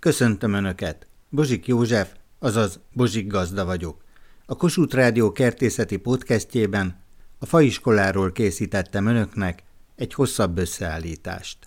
Köszöntöm Önöket! Bozsik József, azaz Bozsik Gazda vagyok. A Kossuth Rádió kertészeti podcastjében a faiskoláról készítettem Önöknek egy hosszabb összeállítást.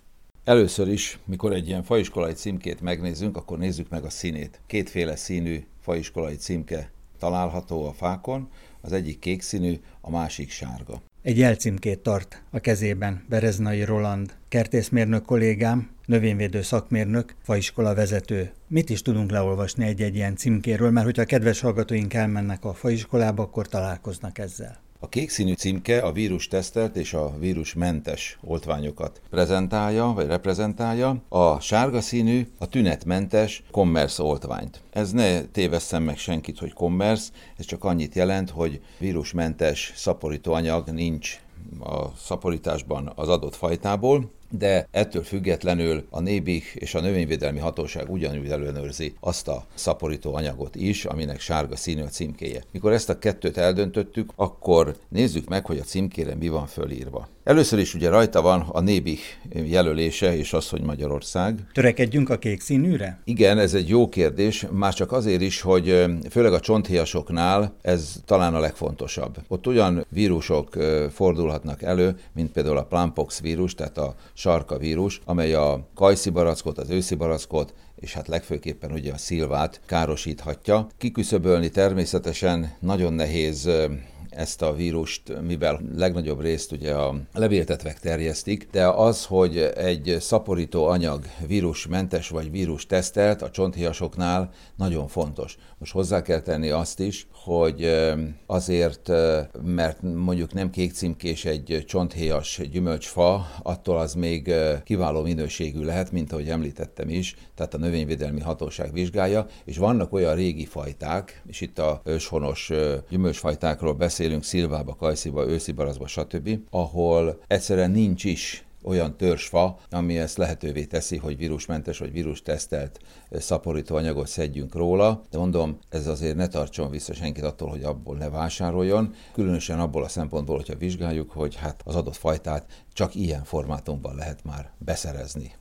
Először is, mikor egy ilyen faiskolai címkét megnézzünk, akkor nézzük meg a színét. Kétféle színű faiskolai címke található a fákon, az egyik kék színű, a másik sárga. Egy jelcímkét tart a kezében Bereznai Roland, kertészmérnök kollégám, növényvédő szakmérnök, faiskola vezető. Mit is tudunk leolvasni egy-egy ilyen címkéről, mert hogyha a kedves hallgatóink elmennek a faiskolába, akkor találkoznak ezzel. A kék színű címke a vírus tesztelt és a vírusmentes oltványokat prezentálja, vagy reprezentálja. A sárga színű a tünetmentes commerce oltványt. Ez ne tévesszem meg senkit, hogy commerce, ez csak annyit jelent, hogy vírusmentes szaporítóanyag nincs a szaporításban az adott fajtából, de ettől függetlenül a Nébik és a Növényvédelmi Hatóság ugyanúgy ellenőrzi azt a szaporító anyagot is, aminek sárga színű a címkéje. Mikor ezt a kettőt eldöntöttük, akkor nézzük meg, hogy a címkére mi van fölírva. Először is ugye rajta van a Nébik jelölése, és az, hogy Magyarország. Törekedjünk a kék színűre? Igen, ez egy jó kérdés, már csak azért is, hogy főleg a csonthéjasoknál ez talán a legfontosabb. Ott olyan vírusok fordulhatnak elő, mint például a Plampox vírus, tehát a sarka vírus, amely a kajszi barackot, az őszi barackot és hát legfőképpen ugye a szilvát károsíthatja. Kiküszöbölni természetesen nagyon nehéz ezt a vírust, mivel legnagyobb részt ugye a levéltetvek terjesztik, de az, hogy egy szaporító anyag vírusmentes vagy vírus tesztelt a csonthiasoknál nagyon fontos. Most hozzá kell tenni azt is, hogy azért, mert mondjuk nem kék egy csonthéjas gyümölcsfa, attól az még kiváló minőségű lehet, mint ahogy említettem is, tehát a növényvédelmi hatóság vizsgálja, és vannak olyan régi fajták, és itt a őshonos gyümölcsfajtákról beszélünk, szilvába, kajsziba, őszibarazba, stb., ahol egyszerűen nincs is olyan törzsfa, ami ezt lehetővé teszi, hogy vírusmentes vagy vírustesztelt szaporító anyagot szedjünk róla, de mondom, ez azért ne tartson vissza senkit attól, hogy abból ne vásároljon, különösen abból a szempontból, hogyha vizsgáljuk, hogy hát az adott fajtát csak ilyen formátumban lehet már beszerezni.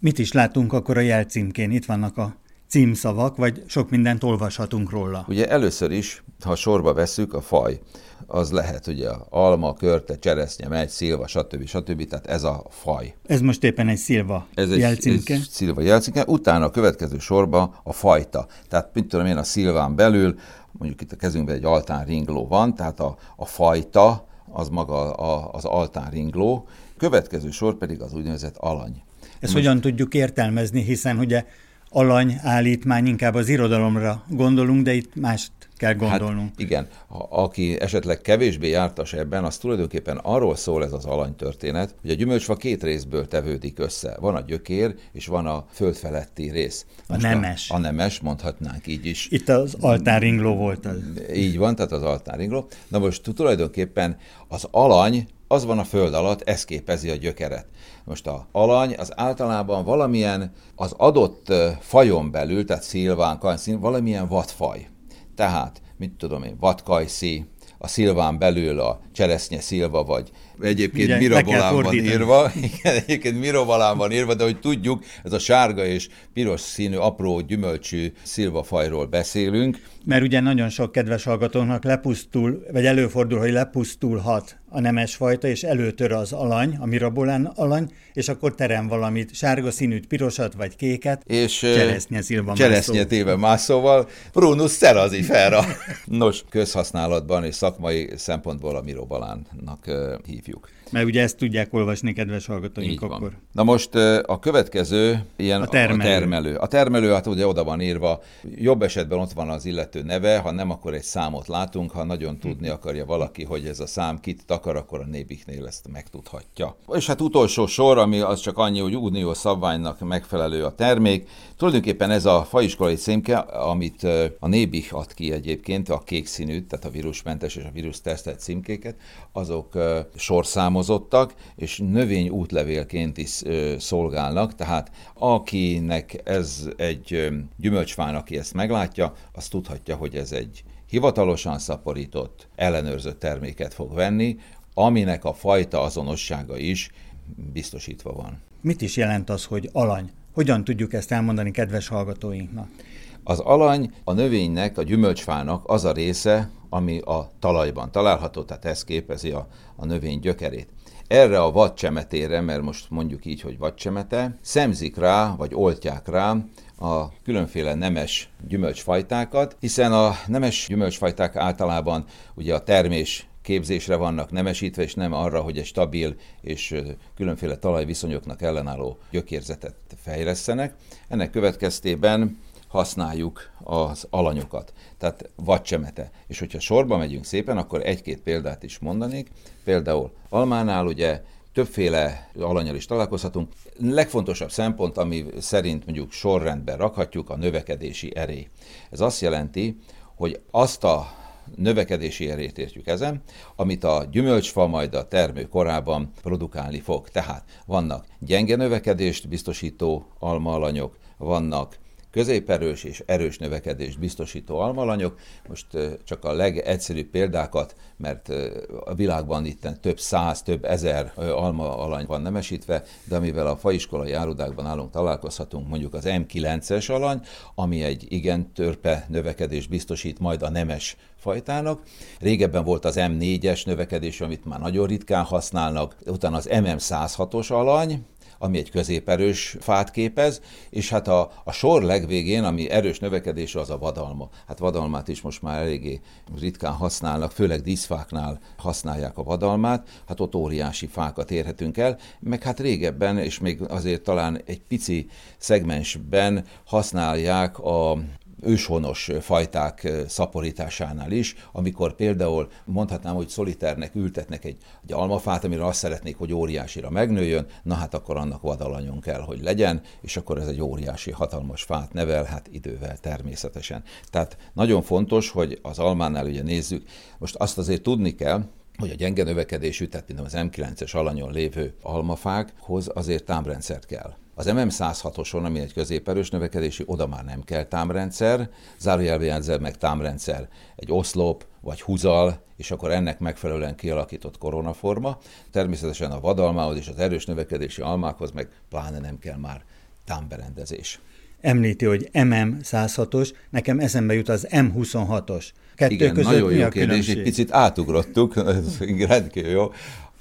Mit is látunk akkor a jelcímkén? Itt vannak a címszavak, vagy sok mindent olvashatunk róla? Ugye először is, ha sorba veszük a faj, az lehet ugye alma, körte, cseresznye, megy, szilva, stb. stb. Tehát ez a faj. Ez most éppen egy szilva ez egy. Egy szilva jelcímke. Utána a következő sorba a fajta. Tehát mit tudom én, a szilván belül, mondjuk itt a kezünkben egy altánringló van, tehát a, a fajta az maga a, az altánringló, következő sor pedig az úgynevezett alany. Ezt most... hogyan tudjuk értelmezni, hiszen ugye alany állítmány, inkább az irodalomra gondolunk, de itt mást kell gondolnunk. Hát igen, ha, aki esetleg kevésbé jártas ebben, az tulajdonképpen arról szól ez az alanytörténet, hogy a gyümölcsfa két részből tevődik össze. Van a gyökér, és van a földfeletti rész. Most a nemes. A, a nemes, mondhatnánk így is. Itt az altáringló volt az. Így van, tehát az altáringló. Na most tulajdonképpen az alany az van a föld alatt, ez képezi a gyökeret. Most a alany az általában valamilyen az adott fajon belül, tehát szilván, kajszín, valamilyen vadfaj. Tehát, mit tudom én, vadkajszi, a szilván belül a cseresznye szilva, vagy egyébként Igen, mirabolán van írva, igen, egyébként mirabolán van írva, de hogy tudjuk, ez a sárga és piros színű apró gyümölcsű szilvafajról beszélünk. Mert ugye nagyon sok kedves hallgatónak lepusztul, vagy előfordul, hogy lepusztulhat a nemes fajta, és előtör az alany, a mirabolán alany, és akkor terem valamit, sárga színűt, pirosat vagy kéket, és cseresznye szilva Cseresznye téve mászóval, prunus cerazifera. Nos, közhasználatban és szakmai szempontból a mirobalánnak You. Mert ugye ezt tudják olvasni, kedves hallgatóink akkor. Na most a következő ilyen a termelő. a termelő. A termelő, hát ugye oda van írva, jobb esetben ott van az illető neve, ha nem, akkor egy számot látunk, ha nagyon tudni akarja valaki, hogy ez a szám kit takar, akkor a nébiknél ezt megtudhatja. És hát utolsó sor, ami az csak annyi, hogy uniós szabványnak megfelelő a termék. Tulajdonképpen ez a faiskolai címke, amit a nébik ad ki egyébként, a kék színű, tehát a vírusmentes és a vírus tesztelt címkéket, azok sorszámok alkalmazottak, és növény útlevélként is szolgálnak, tehát akinek ez egy gyümölcsfán, aki ezt meglátja, az tudhatja, hogy ez egy hivatalosan szaporított, ellenőrzött terméket fog venni, aminek a fajta azonossága is biztosítva van. Mit is jelent az, hogy alany? Hogyan tudjuk ezt elmondani kedves hallgatóinknak? Az alany a növénynek, a gyümölcsfának az a része, ami a talajban található, tehát ez képezi a, a növény gyökerét. Erre a vadcsemetére, mert most mondjuk így, hogy vadcsemete, szemzik rá, vagy oltják rá a különféle nemes gyümölcsfajtákat, hiszen a nemes gyümölcsfajták általában ugye a termés képzésre vannak nemesítve, és nem arra, hogy egy stabil és különféle talajviszonyoknak ellenálló gyökérzetet fejlesztenek. Ennek következtében használjuk az alanyokat, tehát vadcsemete. És hogyha sorba megyünk szépen, akkor egy-két példát is mondanék. Például almánál ugye többféle alanyal is találkozhatunk. Legfontosabb szempont, ami szerint mondjuk sorrendben rakhatjuk, a növekedési erély. Ez azt jelenti, hogy azt a növekedési erét értjük ezen, amit a gyümölcsfa majd a termő korában produkálni fog. Tehát vannak gyenge növekedést biztosító almaalanyok, vannak középerős és erős növekedést biztosító almalanyok. Most csak a legegyszerűbb példákat, mert a világban itt több száz, több ezer alma alany van nemesítve, de amivel a faiskolai árudákban állunk találkozhatunk, mondjuk az M9-es alany, ami egy igen törpe növekedést biztosít majd a nemes fajtának. Régebben volt az M4-es növekedés, amit már nagyon ritkán használnak, utána az MM106-os alany, ami egy középerős fát képez, és hát a, a sor legvégén, ami erős növekedés, az a vadalma. Hát vadalmát is most már eléggé ritkán használnak, főleg díszfáknál használják a vadalmát, hát ott óriási fákat érhetünk el, meg hát régebben, és még azért talán egy pici szegmensben használják a őshonos fajták szaporításánál is, amikor például mondhatnám, hogy szoliternek ültetnek egy, egy almafát, amire azt szeretnék, hogy óriásira megnőjön, na hát akkor annak vadalanyon kell, hogy legyen, és akkor ez egy óriási, hatalmas fát nevel, hát idővel természetesen. Tehát nagyon fontos, hogy az almánál ugye nézzük, most azt azért tudni kell, hogy a gyenge növekedésű, tehát mint az M9-es alanyon lévő almafákhoz azért támrendszert kell. Az MM106-oson, ami egy középerős növekedési, oda már nem kell támrendszer, zárójelbe meg támrendszer egy oszlop vagy húzal, és akkor ennek megfelelően kialakított koronaforma. Természetesen a vadalmához és az erős növekedési almákhoz meg pláne nem kell már támberendezés. Említi, hogy MM 106-os, nekem eszembe jut az M26-os. Kettő Igen, között nagyon jó kérdés, egy picit átugrottuk, ez rendkívül jó.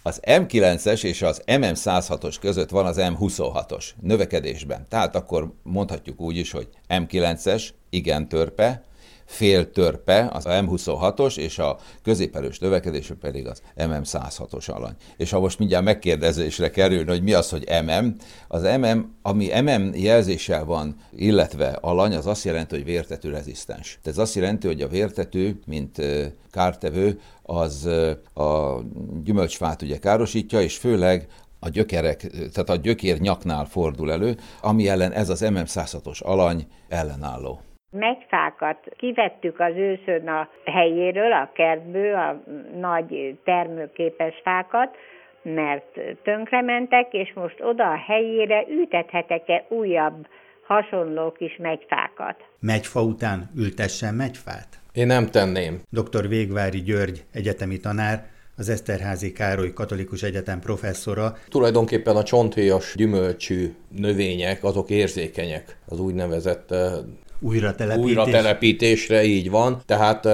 Az M9-es és az MM106-os között van az M26-os növekedésben. Tehát akkor mondhatjuk úgy is, hogy M9-es igen törpe, fél törpe, az a M26-os, és a középerős növekedésű pedig az MM106-os alany. És ha most mindjárt megkérdezésre kerül, hogy mi az, hogy MM, az MM, ami MM jelzéssel van, illetve alany, az azt jelenti, hogy vértető rezisztens. Tehát ez azt jelenti, hogy a vértető, mint kártevő, az a gyümölcsfát ugye károsítja, és főleg a gyökerek, tehát a gyökér nyaknál fordul elő, ami ellen ez az MM106-os alany ellenálló megyfákat kivettük az őszön a helyéről, a kertből, a nagy termőképes fákat, mert tönkrementek, és most oda a helyére ültethetek-e újabb hasonló kis megyfákat. Megyfa után ültessen megyfát? Én nem tenném. Dr. Végvári György, egyetemi tanár, az Eszterházi Károly Katolikus Egyetem professzora. Tulajdonképpen a csonthéjas gyümölcsű növények, azok érzékenyek az úgynevezett újra telepítés. újra telepítésre, így van. Tehát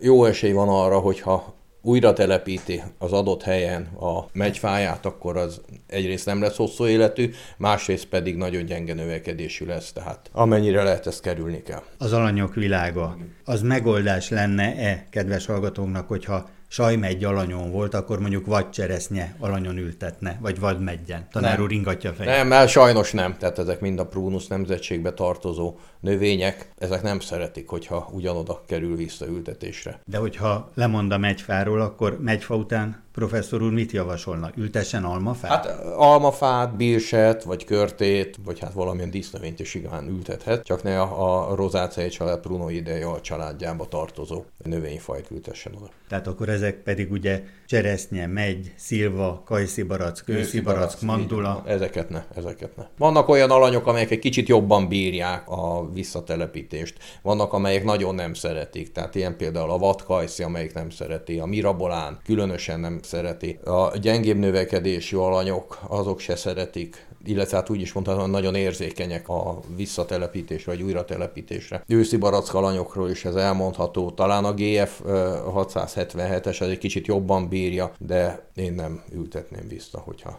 jó esély van arra, hogyha újra telepíti az adott helyen a megyfáját, akkor az egyrészt nem lesz hosszú életű, másrészt pedig nagyon gyenge növekedésű lesz, tehát amennyire lehet, ezt kerülni kell. Az alanyok világa, az megoldás lenne-e, kedves hallgatóknak, hogyha sajmegy alanyon volt, akkor mondjuk vagy cseresznye alanyon ültetne, vagy vadmegyen. Tanár úr ingatja fel. Nem, mert sajnos nem. Tehát ezek mind a prunus nemzetségbe tartozó növények, ezek nem szeretik, hogyha ugyanoda kerül vissza ültetésre. De hogyha lemond a megyfáról, akkor megyfa után Professzor úr mit javasolna? Ültessen almafát? Hát almafát, bírset, vagy körtét, vagy hát valamilyen dísznövényt is igán ültethet, csak ne a, a rozáceai család prunoidea a családjába tartozó növényfajt ültessen oda. Tehát akkor ezek pedig ugye cseresznye, megy, szilva, kajszibarack, kőszibarack, mandula. Ezeket ne, ezeket ne. Vannak olyan alanyok, amelyek egy kicsit jobban bírják a visszatelepítést. Vannak, amelyek nagyon nem szeretik. Tehát ilyen például a vadkajszi, amelyik nem szereti, a mirabolán különösen nem szereti. A gyengébb növekedésű alanyok, azok se szeretik illetve hát úgy is mondhatom, nagyon érzékenyek a visszatelepítésre vagy újratelepítésre. Őszi barack alanyokról is ez elmondható. Talán a GF 677-es ez egy kicsit jobban bírja, de én nem ültetném vissza, hogyha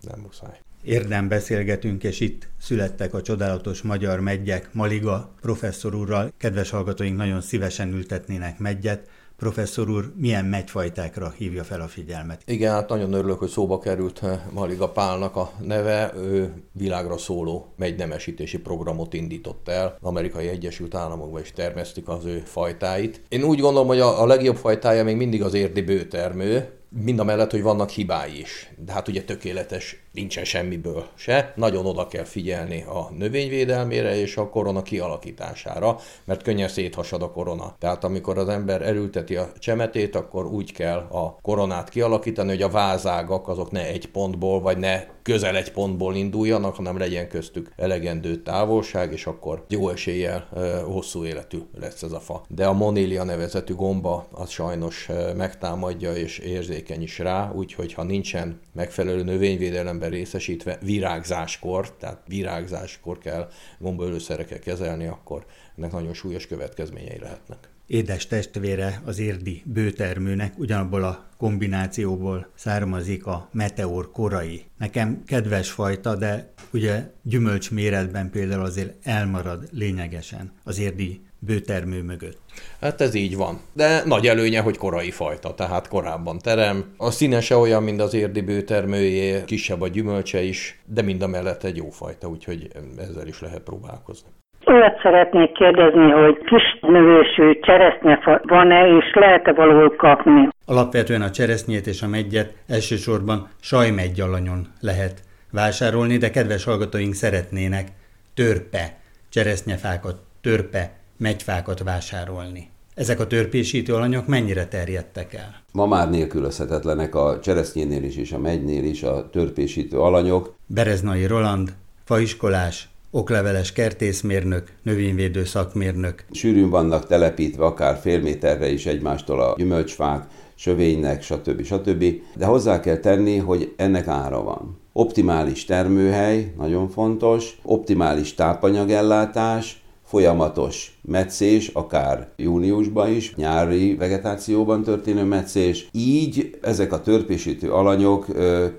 nem muszáj. Érdem beszélgetünk, és itt születtek a csodálatos magyar megyek, Maliga professzor úrral. Kedves hallgatóink nagyon szívesen ültetnének megyet, Professzor úr milyen megyfajtákra hívja fel a figyelmet? Igen, hát nagyon örülök, hogy szóba került eh, Maliga Pálnak a neve. Ő világra szóló megynemesítési programot indított el. Amerikai Egyesült Államokban is termesztik az ő fajtáit. Én úgy gondolom, hogy a, a legjobb fajtája még mindig az érdi bőtermő, mind a mellett, hogy vannak hibái is. De hát ugye tökéletes nincsen semmiből se. Nagyon oda kell figyelni a növényvédelmére és a korona kialakítására, mert könnyen széthasad a korona. Tehát amikor az ember elülteti a csemetét, akkor úgy kell a koronát kialakítani, hogy a vázágak azok ne egy pontból, vagy ne közel egy pontból induljanak, hanem legyen köztük elegendő távolság, és akkor jó eséllyel hosszú életű lesz ez a fa. De a monélia nevezetű gomba az sajnos megtámadja és érzékeny is rá, úgyhogy ha nincsen megfelelő növényvédelemben részesítve virágzáskor, tehát virágzáskor kell gombaölőszerekkel kezelni, akkor ennek nagyon súlyos következményei lehetnek. Édes testvére az érdi bőtermőnek ugyanabból a kombinációból származik a meteor korai. Nekem kedves fajta, de ugye gyümölcs méretben például azért elmarad lényegesen az érdi bőtermő mögött. Hát ez így van. De nagy előnye, hogy korai fajta, tehát korábban terem. A színe se olyan, mint az érdi bőtermőjé, kisebb a gyümölcse is, de mind a mellett egy jó fajta, úgyhogy ezzel is lehet próbálkozni. Olyat szeretnék kérdezni, hogy kis növésű cseresznyefa van-e, és lehet-e valahol kapni? Alapvetően a cseresznyét és a megyet elsősorban sajmegyalanyon lehet vásárolni, de kedves hallgatóink szeretnének törpe cseresznyefákat, törpe megyfákat vásárolni. Ezek a törpésítő alanyok mennyire terjedtek el? Ma már nélkülözhetetlenek a cseresznyénél is és a megynél is a törpésítő alanyok. Bereznai Roland, faiskolás, okleveles kertészmérnök, növényvédő szakmérnök. Sűrűn vannak telepítve akár fél méterre is egymástól a gyümölcsfák, sövénynek, stb. stb. De hozzá kell tenni, hogy ennek ára van. Optimális termőhely, nagyon fontos, optimális tápanyagellátás, folyamatos metszés, akár júniusban is, nyári vegetációban történő metszés. Így ezek a törpésítő alanyok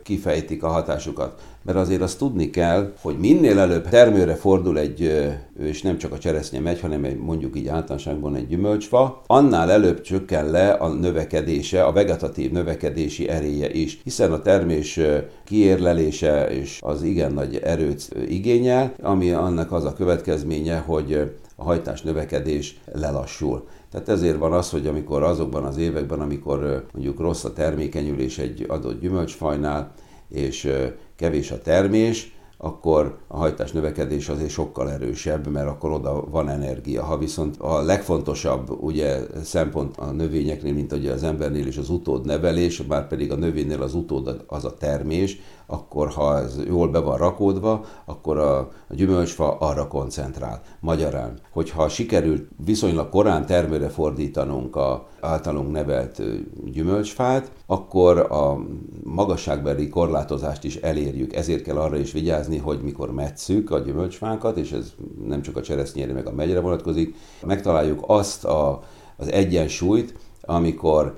kifejtik a hatásukat. Mert azért azt tudni kell, hogy minél előbb termőre fordul egy, és nem csak a cseresznye megy, hanem egy, mondjuk így általánosságban egy gyümölcsfa, annál előbb csökken le a növekedése, a vegetatív növekedési eréje is, hiszen a termés kiérlelése és az igen nagy erőt igényel, ami annak az a következménye, hogy a hajtás növekedés lelassul. Tehát ezért van az, hogy amikor azokban az években, amikor mondjuk rossz a termékenyülés egy adott gyümölcsfajnál, és kevés a termés, akkor a hajtás növekedés azért sokkal erősebb, mert akkor oda van energia. Ha viszont a legfontosabb ugye szempont a növényeknél, mint ugye az embernél is az utódnevelés, már pedig a növénynél az utód az a termés, akkor ha ez jól be van rakódva, akkor a, a gyümölcsfa arra koncentrál. Magyarán, hogyha sikerült viszonylag korán termőre fordítanunk a általunk nevelt gyümölcsfát, akkor a magasságbeli korlátozást is elérjük. Ezért kell arra is vigyázni, hogy mikor metszük a gyümölcsfákat, és ez nem csak a cseresznyére, meg a megyre vonatkozik, megtaláljuk azt a, az egyensúlyt, amikor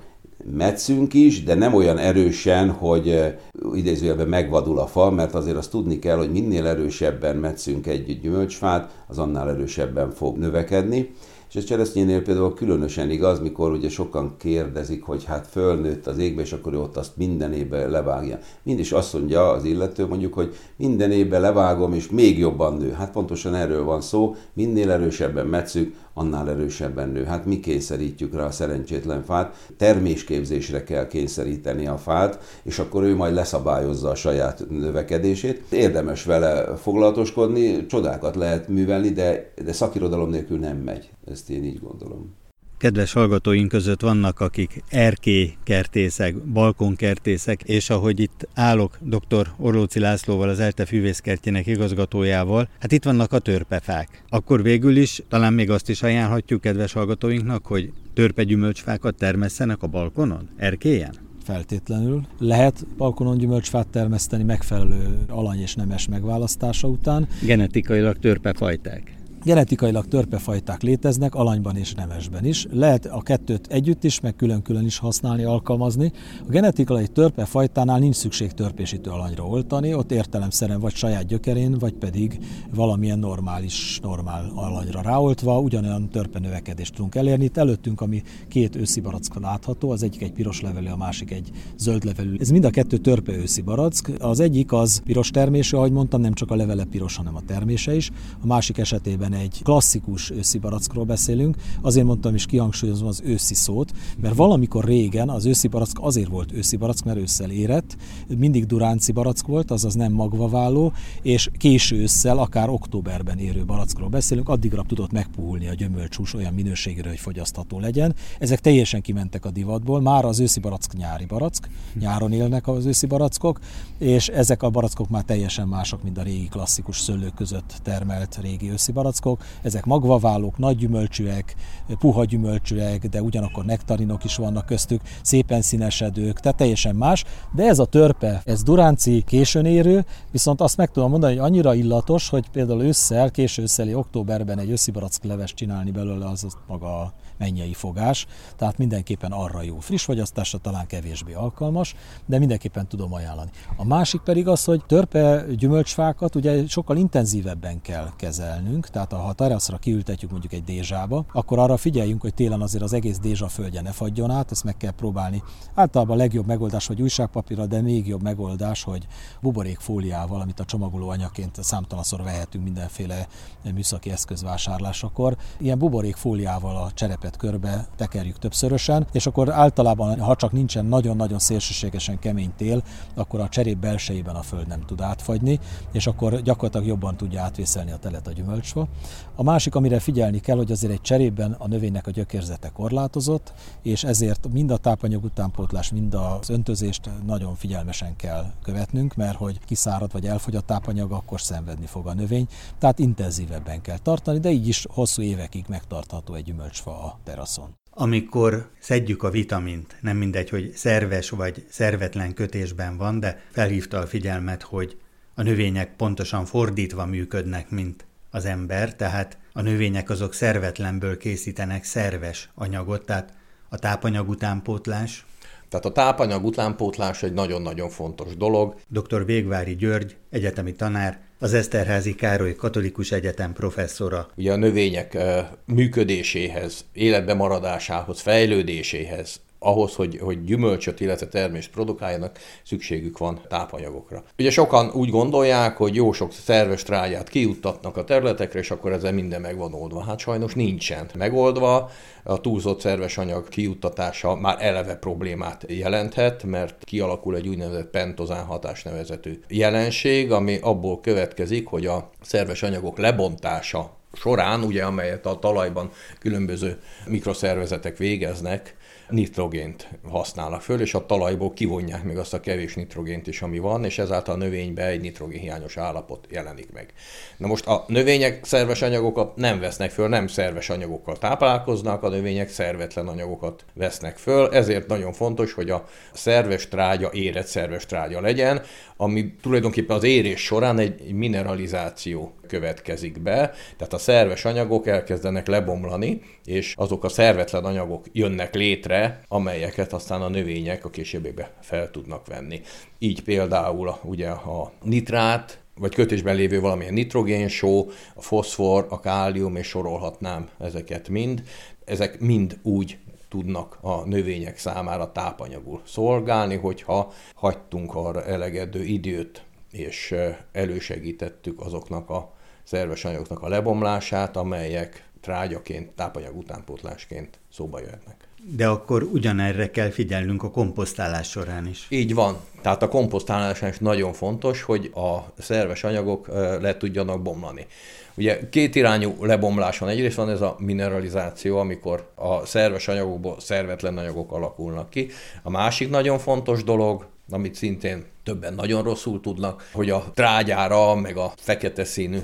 metszünk is, de nem olyan erősen, hogy idézőjelben megvadul a fa, mert azért azt tudni kell, hogy minél erősebben metszünk egy gyümölcsfát, az annál erősebben fog növekedni. És ez cseresznyénél például különösen igaz, mikor ugye sokan kérdezik, hogy hát fölnőtt az égbe, és akkor ott azt minden évben levágja. Mind is azt mondja az illető mondjuk, hogy minden évben levágom, és még jobban nő. Hát pontosan erről van szó, minél erősebben metszük, annál erősebben nő. Hát mi kényszerítjük rá a szerencsétlen fát, termésképzésre kell kényszeríteni a fát, és akkor ő majd leszabályozza a saját növekedését. Érdemes vele foglalatoskodni, csodákat lehet művelni, de, de szakirodalom nélkül nem megy. Ezt én így gondolom. Kedves hallgatóink között vannak, akik erkélykertészek, balkonkertészek, és ahogy itt állok dr. Orlóci Lászlóval, az ELTE fűvészkertjének igazgatójával, hát itt vannak a törpefák. Akkor végül is talán még azt is ajánlhatjuk kedves hallgatóinknak, hogy törpegyümölcsfákat termesszenek a balkonon, erkélyen? feltétlenül. Lehet balkonon gyümölcsfát termeszteni megfelelő alany és nemes megválasztása után. Genetikailag törpefajták. Genetikailag törpefajták léteznek, alanyban és nemesben is. Lehet a kettőt együtt is, meg külön-külön is használni, alkalmazni. A genetikai törpefajtánál nincs szükség törpésítő alanyra oltani, ott értelemszerűen vagy saját gyökerén, vagy pedig valamilyen normális, normál alanyra ráoltva ugyanolyan törpe növekedést tudunk elérni. Itt előttünk, ami két őszi barack látható, az egyik egy piros levelű, a másik egy zöld levelű. Ez mind a kettő törpe őszi barack. Az egyik az piros termésű, ahogy mondtam, nem csak a levele piros, hanem a termése is. A másik esetében egy klasszikus őszi barackról beszélünk, azért mondtam is kihangsúlyozom az őszi szót, mert valamikor régen az őszi barack azért volt őszi barack, mert ősszel érett, mindig duránci barack volt, azaz nem magvaváló, és késő ősszel, akár októberben érő barackról beszélünk, addigra tudott megpuhulni a gyümölcsús olyan minőségre, hogy fogyasztható legyen. Ezek teljesen kimentek a divatból, már az őszi barack nyári barack, nyáron élnek az őszi barackok, és ezek a barackok már teljesen mások, mint a régi klasszikus szőlők között termelt régi őszi barack barackok, ezek magvaválók, nagy gyümölcsűek, puha gyümölcsűek, de ugyanakkor nektarinok is vannak köztük, szépen színesedők, tehát teljesen más, de ez a törpe, ez duránci későn érő, viszont azt meg tudom mondani, hogy annyira illatos, hogy például ősszel, késő ősszeli októberben egy őszi barack leves csinálni belőle, az, maga mennyei fogás, tehát mindenképpen arra jó. Friss fogyasztásra talán kevésbé alkalmas, de mindenképpen tudom ajánlani. A másik pedig az, hogy törpe gyümölcsfákat ugye sokkal intenzívebben kell kezelnünk, tehát ha teraszra kiültetjük mondjuk egy dézsába, akkor arra figyeljünk, hogy télen azért az egész dézsa földje ne fagyjon át, ezt meg kell próbálni. Általában a legjobb megoldás, hogy újságpapírra, de még jobb megoldás, hogy buborékfóliával, amit a csomagoló anyaként számtalanszor vehetünk mindenféle műszaki eszközvásárlásakor. Ilyen buborékfóliával a cserepet körbe tekerjük többszörösen, és akkor általában, ha csak nincsen nagyon-nagyon szélsőségesen kemény tél, akkor a cserép belsejében a föld nem tud átfagyni, és akkor gyakorlatilag jobban tudja átvészelni a telet a gyümölcsfa. A másik, amire figyelni kell, hogy azért egy cserében a növénynek a gyökérzete korlátozott, és ezért mind a tápanyag utánpótlás, mind az öntözést nagyon figyelmesen kell követnünk, mert hogy kiszárad vagy elfogy a tápanyag, akkor szenvedni fog a növény. Tehát intenzívebben kell tartani, de így is hosszú évekig megtartható egy gyümölcsfa a teraszon. Amikor szedjük a vitamint, nem mindegy, hogy szerves vagy szervetlen kötésben van, de felhívta a figyelmet, hogy a növények pontosan fordítva működnek, mint az ember, tehát a növények azok szervetlenből készítenek szerves anyagot, tehát a tápanyag utánpótlás. Tehát a tápanyag utánpótlás egy nagyon-nagyon fontos dolog. Dr. Végvári György, egyetemi tanár, az Eszterházi Károly Katolikus Egyetem professzora. Ugye a növények működéséhez, életbe maradásához, fejlődéséhez ahhoz, hogy, hogy gyümölcsöt, illetve termést produkáljanak, szükségük van tápanyagokra. Ugye sokan úgy gondolják, hogy jó sok szerves trágyát kijuttatnak a területekre, és akkor ezzel minden meg van oldva. Hát sajnos nincsen megoldva. A túlzott szerves anyag kijuttatása már eleve problémát jelenthet, mert kialakul egy úgynevezett pentozán hatás nevezetű jelenség, ami abból következik, hogy a szerves anyagok lebontása során, ugye, amelyet a talajban különböző mikroszervezetek végeznek, nitrogént használnak föl, és a talajból kivonják meg azt a kevés nitrogént is, ami van, és ezáltal a növénybe egy nitrogénhiányos állapot jelenik meg. Na most a növények szerves anyagokat nem vesznek föl, nem szerves anyagokkal táplálkoznak, a növények szervetlen anyagokat vesznek föl, ezért nagyon fontos, hogy a szerves trágya érett szerves trágya legyen, ami tulajdonképpen az érés során egy mineralizáció következik be, tehát a szerves anyagok elkezdenek lebomlani, és azok a szervetlen anyagok jönnek létre, amelyeket aztán a növények a későbbiekben fel tudnak venni. Így például ugye a nitrát, vagy kötésben lévő valamilyen nitrogénsó, a foszfor, a kálium, és sorolhatnám ezeket mind. Ezek mind úgy tudnak a növények számára tápanyagul szolgálni, hogyha hagytunk arra elegedő időt, és elősegítettük azoknak a szerves anyagoknak a lebomlását, amelyek trágyaként, tápanyag utánpótlásként szóba jöhetnek. De akkor ugyanerre kell figyelnünk a komposztálás során is. Így van. Tehát a komposztálás is nagyon fontos, hogy a szerves anyagok le tudjanak bomlani. Ugye két irányú lebomlás van. Egyrészt van ez a mineralizáció, amikor a szerves anyagokból szervetlen anyagok alakulnak ki. A másik nagyon fontos dolog, amit szintén többen nagyon rosszul tudnak, hogy a trágyára, meg a fekete színű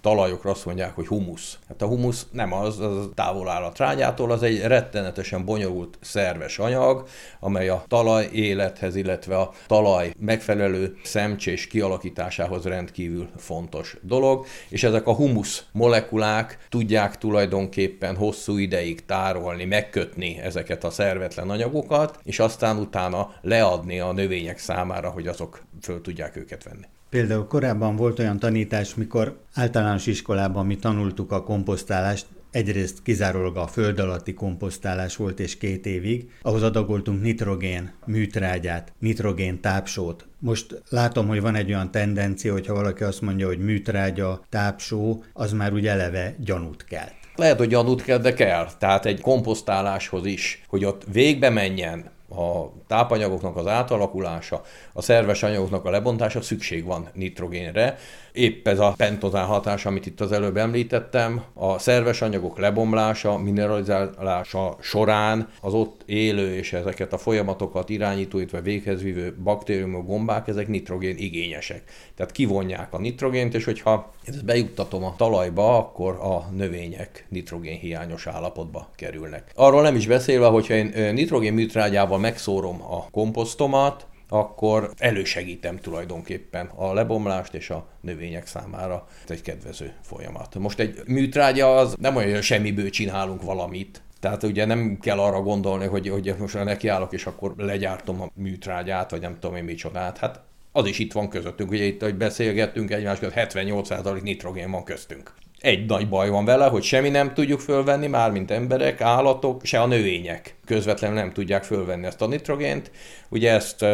talajokra azt mondják, hogy humusz. Hát a humusz nem az, az távol áll a trágyától, az egy rettenetesen bonyolult szerves anyag, amely a talaj élethez, illetve a talaj megfelelő szemcsés kialakításához rendkívül fontos dolog, és ezek a humusz molekulák tudják tulajdonképpen hosszú ideig tárolni, megkötni ezeket a szervetlen anyagokat, és aztán utána leadni a növények számára, hogy azok föl tudják őket venni. Például korábban volt olyan tanítás, mikor általános iskolában mi tanultuk a komposztálást, egyrészt kizárólag a föld alatti komposztálás volt és két évig, ahhoz adagoltunk nitrogén műtrágyát, nitrogén tápsót. Most látom, hogy van egy olyan tendencia, hogyha valaki azt mondja, hogy műtrágya, tápsó, az már úgy eleve gyanút kell. Lehet, hogy gyanút kell, de kell. Tehát egy komposztáláshoz is, hogy ott végbe menjen, a tápanyagoknak az átalakulása, a szerves anyagoknak a lebontása, szükség van nitrogénre. Épp ez a pentozán hatás, amit itt az előbb említettem, a szerves anyagok lebomlása, mineralizálása során az ott élő és ezeket a folyamatokat irányító, illetve véghez vívő baktériumok, gombák, ezek nitrogén igényesek. Tehát kivonják a nitrogént, és hogyha ezt bejuttatom a talajba, akkor a növények nitrogén hiányos állapotba kerülnek. Arról nem is beszélve, hogyha én nitrogén műtrágyával megszórom a komposztomat, akkor elősegítem tulajdonképpen a lebomlást és a növények számára. Ez egy kedvező folyamat. Most egy műtrágya az nem olyan, hogy semmiből csinálunk valamit, tehát ugye nem kell arra gondolni, hogy, hogy most nekiállok, és akkor legyártom a műtrágyát, vagy nem tudom én micsodát. Hát az is itt van közöttünk. Ugye itt, hogy beszélgettünk egymás között, 78% nitrogén van köztünk. Egy nagy baj van vele, hogy semmi nem tudjuk fölvenni, már mint emberek, állatok, se a növények közvetlenül nem tudják fölvenni ezt a nitrogént. Ugye ezt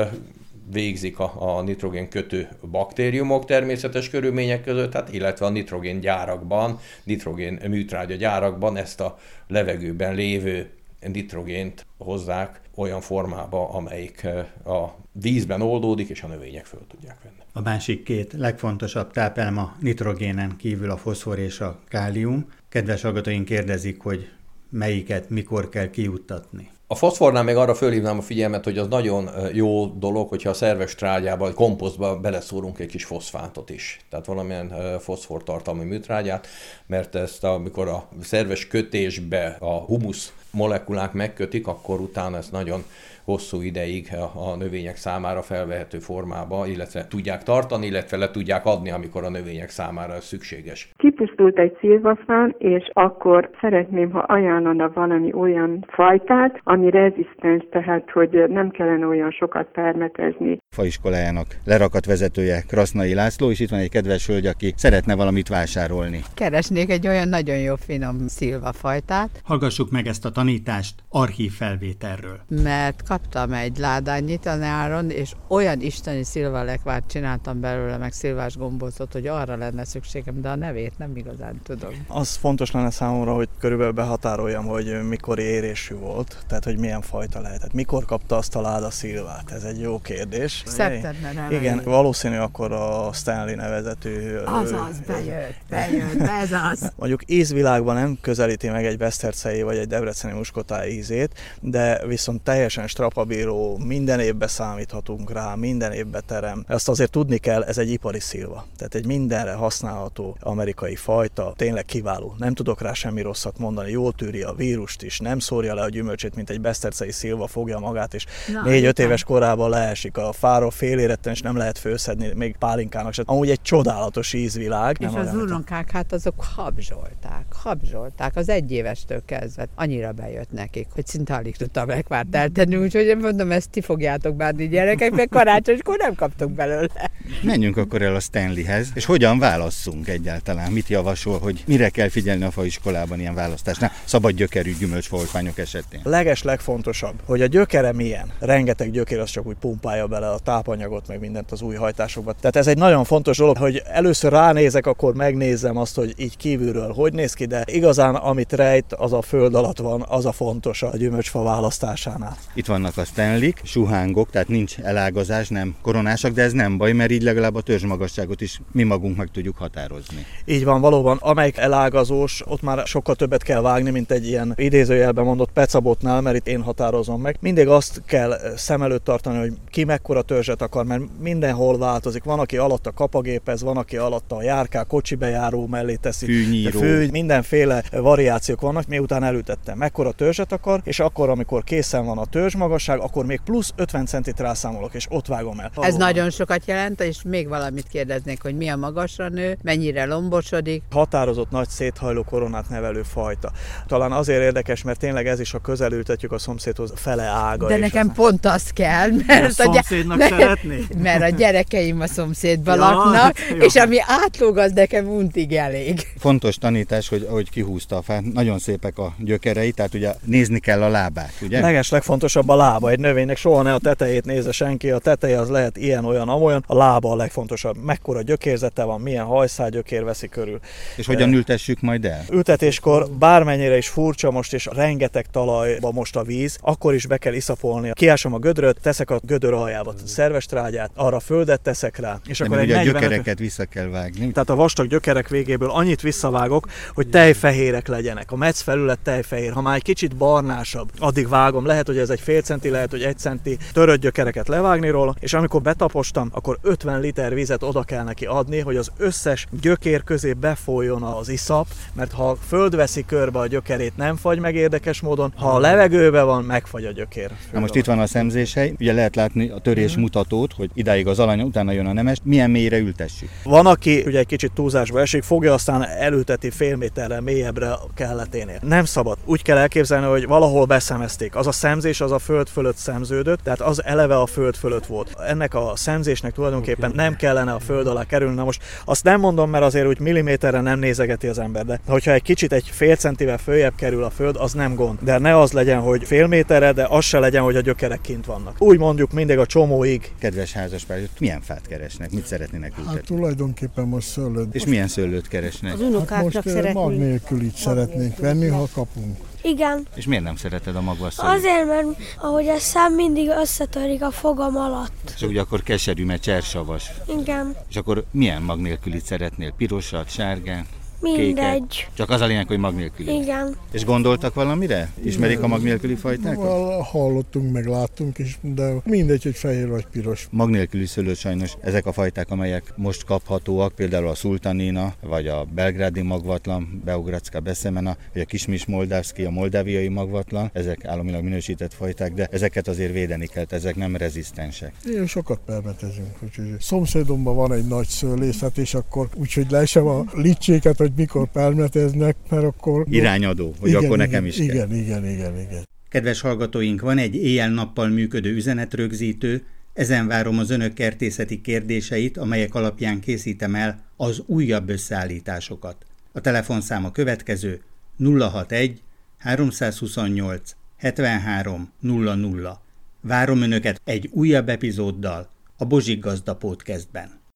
végzik a, a nitrogén kötő baktériumok természetes körülmények között, hát, illetve a nitrogén gyárakban, nitrogén műtrágya gyárakban ezt a levegőben lévő nitrogént hozzák olyan formába, amelyik a vízben oldódik, és a növények föl tudják venni. A másik két legfontosabb tápelma nitrogénen kívül a foszfor és a kálium. Kedves hallgatóink kérdezik, hogy melyiket mikor kell kijuttatni. A foszfornál még arra fölhívnám a figyelmet, hogy az nagyon jó dolog, hogyha a szerves trágyába, a komposztba beleszórunk egy kis foszfátot is. Tehát valamilyen foszfortartalmi műtrágyát, mert ezt amikor a szerves kötésbe a humusz molekulák megkötik, akkor utána ez nagyon hosszú ideig a növények számára felvehető formába, illetve tudják tartani, illetve le tudják adni, amikor a növények számára ez szükséges. Kipusztult egy szilvafán, és akkor szeretném, ha ajánlana valami olyan fajtát, ami rezisztens, tehát hogy nem kellene olyan sokat permetezni. Faiskolájának lerakat vezetője Krasznai László, és itt van egy kedves hölgy, aki szeretne valamit vásárolni. Keresnék egy olyan nagyon jó finom szilvafajtát. Hallgassuk meg ezt a tanítást archív felvételről. Mert kaptam egy ládányit a nyáron, és olyan isteni szilvalekvárt csináltam belőle, meg szilvás gombócot, hogy arra lenne szükségem, de a nevét nem igazán tudom. Az fontos lenne számomra, hogy körülbelül behatároljam, hogy mikor érésű volt, tehát hogy milyen fajta lehetett. Mikor kapta azt a láda szilvát? Ez egy jó kérdés. Szeptember Igen, valószínű akkor a Stanley nevezetű... Azaz, bejött, bejött, ez az. Mondjuk ízvilágban nem közelíti meg egy Besztercei vagy egy Debreceni muskotá ízét, de viszont teljesen strapabíró, minden évbe számíthatunk rá, minden évbe terem. Ezt azért tudni kell, ez egy ipari szilva. Tehát egy mindenre használható amerikai fajta, tényleg kiváló. Nem tudok rá semmi rosszat mondani, jól tűri a vírust is, nem szórja le a gyümölcsét, mint egy besztercei szilva fogja magát, és négy-öt éves korában leesik a fáról fél éretten, és nem lehet főszedni, még pálinkának se. Amúgy egy csodálatos ízvilág. És az unokák, hát azok habzsolták, habzsolták, az egyévestől kezdve. Annyira bejött nekik, hogy szinte alig tudtam megvárt eltenni, úgyhogy én mondom, ezt ti fogjátok bánni gyerekek, mert karácsonykor nem kaptok belőle. Menjünk akkor el a Stanleyhez, és hogyan válasszunk egyáltalán? Mit javasol, hogy mire kell figyelni a faiskolában ilyen választásnál, szabad gyökerű gyümölcsfoltványok esetén? Leges legfontosabb, hogy a gyökere milyen. Rengeteg gyökér az csak úgy pumpálja bele a tápanyagot, meg mindent az új hajtásokba. Tehát ez egy nagyon fontos dolog, hogy először ránézek, akkor megnézem azt, hogy így kívülről hogy néz ki, de igazán amit rejt, az a föld alatt van, az a fontos a gyümölcsfa választásánál. Itt vannak a Stanley, suhángok, tehát nincs elágazás, nem koronásak, de ez nem baj, mert így legalább a törzsmagasságot is mi magunk meg tudjuk határozni. Így van, valóban, amelyik elágazós, ott már sokkal többet kell vágni, mint egy ilyen idézőjelben mondott pecabotnál, mert itt én határozom meg. Mindig azt kell szem előtt tartani, hogy ki mekkora törzset akar, mert mindenhol változik. Van, aki alatt a kapagépez, van, aki alatt a járká, kocsi bejáró mellé teszi. Fűnyíró. Fű, mindenféle variációk vannak, miután elütettem, mekkora törzset akar, és akkor, amikor készen van a törzs magasság, akkor még plusz 50 centit rászámolok, és ott vágom el. Ez nagyon sokat jelent, és még valamit kérdeznék, hogy mi a magasra nő, mennyire lombosodik. Határozott nagy széthajló koronát nevelő fajta. Talán azért érdekes, mert tényleg ez is, ha közelültetjük a szomszédhoz, fele ága. De nekem az... pont az kell, mert a szomszédnak gy- szeretné? mert a gyerekeim a szomszédban Ja, laknak, jó. és ami átlóg, az nekem untig elég. Fontos tanítás, hogy ahogy kihúzta a fát, nagyon szépek a gyökerei, tehát ugye nézni kell a lábát, ugye? Leges legfontosabb a lába egy növénynek, soha ne a tetejét nézze senki, a teteje az lehet ilyen, olyan, amolyan, a lába a legfontosabb. Mekkora gyökérzete van, milyen hajszálgyökér veszi körül. És hogyan ültessük majd el? Ültetéskor bármennyire is furcsa most, és rengeteg talajba most a víz, akkor is be kell iszapolni. Kiásom a gödröt, teszek a gödör aljába szerves trágyát, arra földet teszek rá, és De akkor egy ugye a 45 gyökereket vissza kell vágni. tehát a vastag gyökerek végéből annyit visszavágok, hogy tejfehérek legyenek. A metsz felület tejfehér. Ha már egy kicsit barnásabb, addig vágom. Lehet, hogy ez egy fél centi, lehet, hogy egy centi törött gyökereket levágni róla, és amikor betapostam, akkor 50 liter vizet oda kell neki adni, hogy az összes gyökér közé befolyjon az iszap, mert ha a föld veszi körbe a gyökerét, nem fagy meg érdekes módon, ha a levegőbe van, megfagy a gyökér. Na most itt van a szemzéshely, ugye lehet látni a törés mutatót, hogy idáig az alany, utána jön a nemes, milyen mélyre ültessük. Van, aki ugye egy kicsit túlzásba esik, fogja, aztán elülteti fél méterre mélyebbre a kelleténél. Nem szabad. Úgy kell elképzelni, hogy valahol beszemezték. Az a szemzés az a föld fölött szemződött, tehát az eleve a föld fölött volt. Ennek a szemzésnek tulajdonképpen nem kellene a föld alá kerülni. Na most azt nem mondom, mert azért úgy milliméterre nem nézegeti az ember, de hogyha egy kicsit egy fél centivel följebb kerül a föld, az nem gond. De ne az legyen, hogy fél méterre, de az se legyen, hogy a gyökerek kint vannak. Úgy mondjuk mindig a csomóig Kedves házaspár, milyen fát keresnek, mit szeretnének Hát ültetni? tulajdonképpen most szőlőt. És milyen szőlőt keresnek? Az Hát unokáknak most eh, szeretnénk. mag nélkülit szeretnénk venni, ha kapunk. Igen, És miért nem szereted a magvas szőlőt? azért, mert ahogy a szám mindig összetörik a fogam alatt. És ugye akkor keserű, mert csersavas. Igen, És akkor milyen mag nélkülit szeretnél? Pirosat, sárgát? Mindegy. Csak az a lényeg, hogy mag nélküli. Igen. És gondoltak valamire? Ismerik a mag nélküli fajtákat? Val- Hallottunk, meg láttunk is, de mindegy, hogy fehér vagy piros. Mag nélküli szőlő sajnos ezek a fajták, amelyek most kaphatóak, például a szultanina, vagy a belgrádi magvatlan, Beogradska beszemena, vagy a kismis moldávszki, a moldáviai magvatlan, ezek államilag minősített fajták, de ezeket azért védeni kell, ezek nem rezisztensek. Én sokat permetezünk, úgyhogy szomszédomban van egy nagy szőlészet, és akkor úgyhogy leesem a licséket, hogy mikor permeteznek, mert akkor... Irányadó, hogy akkor nekem is igen, kell. Igen, igen, igen, igen. Kedves hallgatóink, van egy éjjel-nappal működő üzenetrögzítő, ezen várom az önök kertészeti kérdéseit, amelyek alapján készítem el az újabb összeállításokat. A telefonszám a következő 061 328 73 00. Várom önöket egy újabb epizóddal a Bozsik Gazda Podcastben.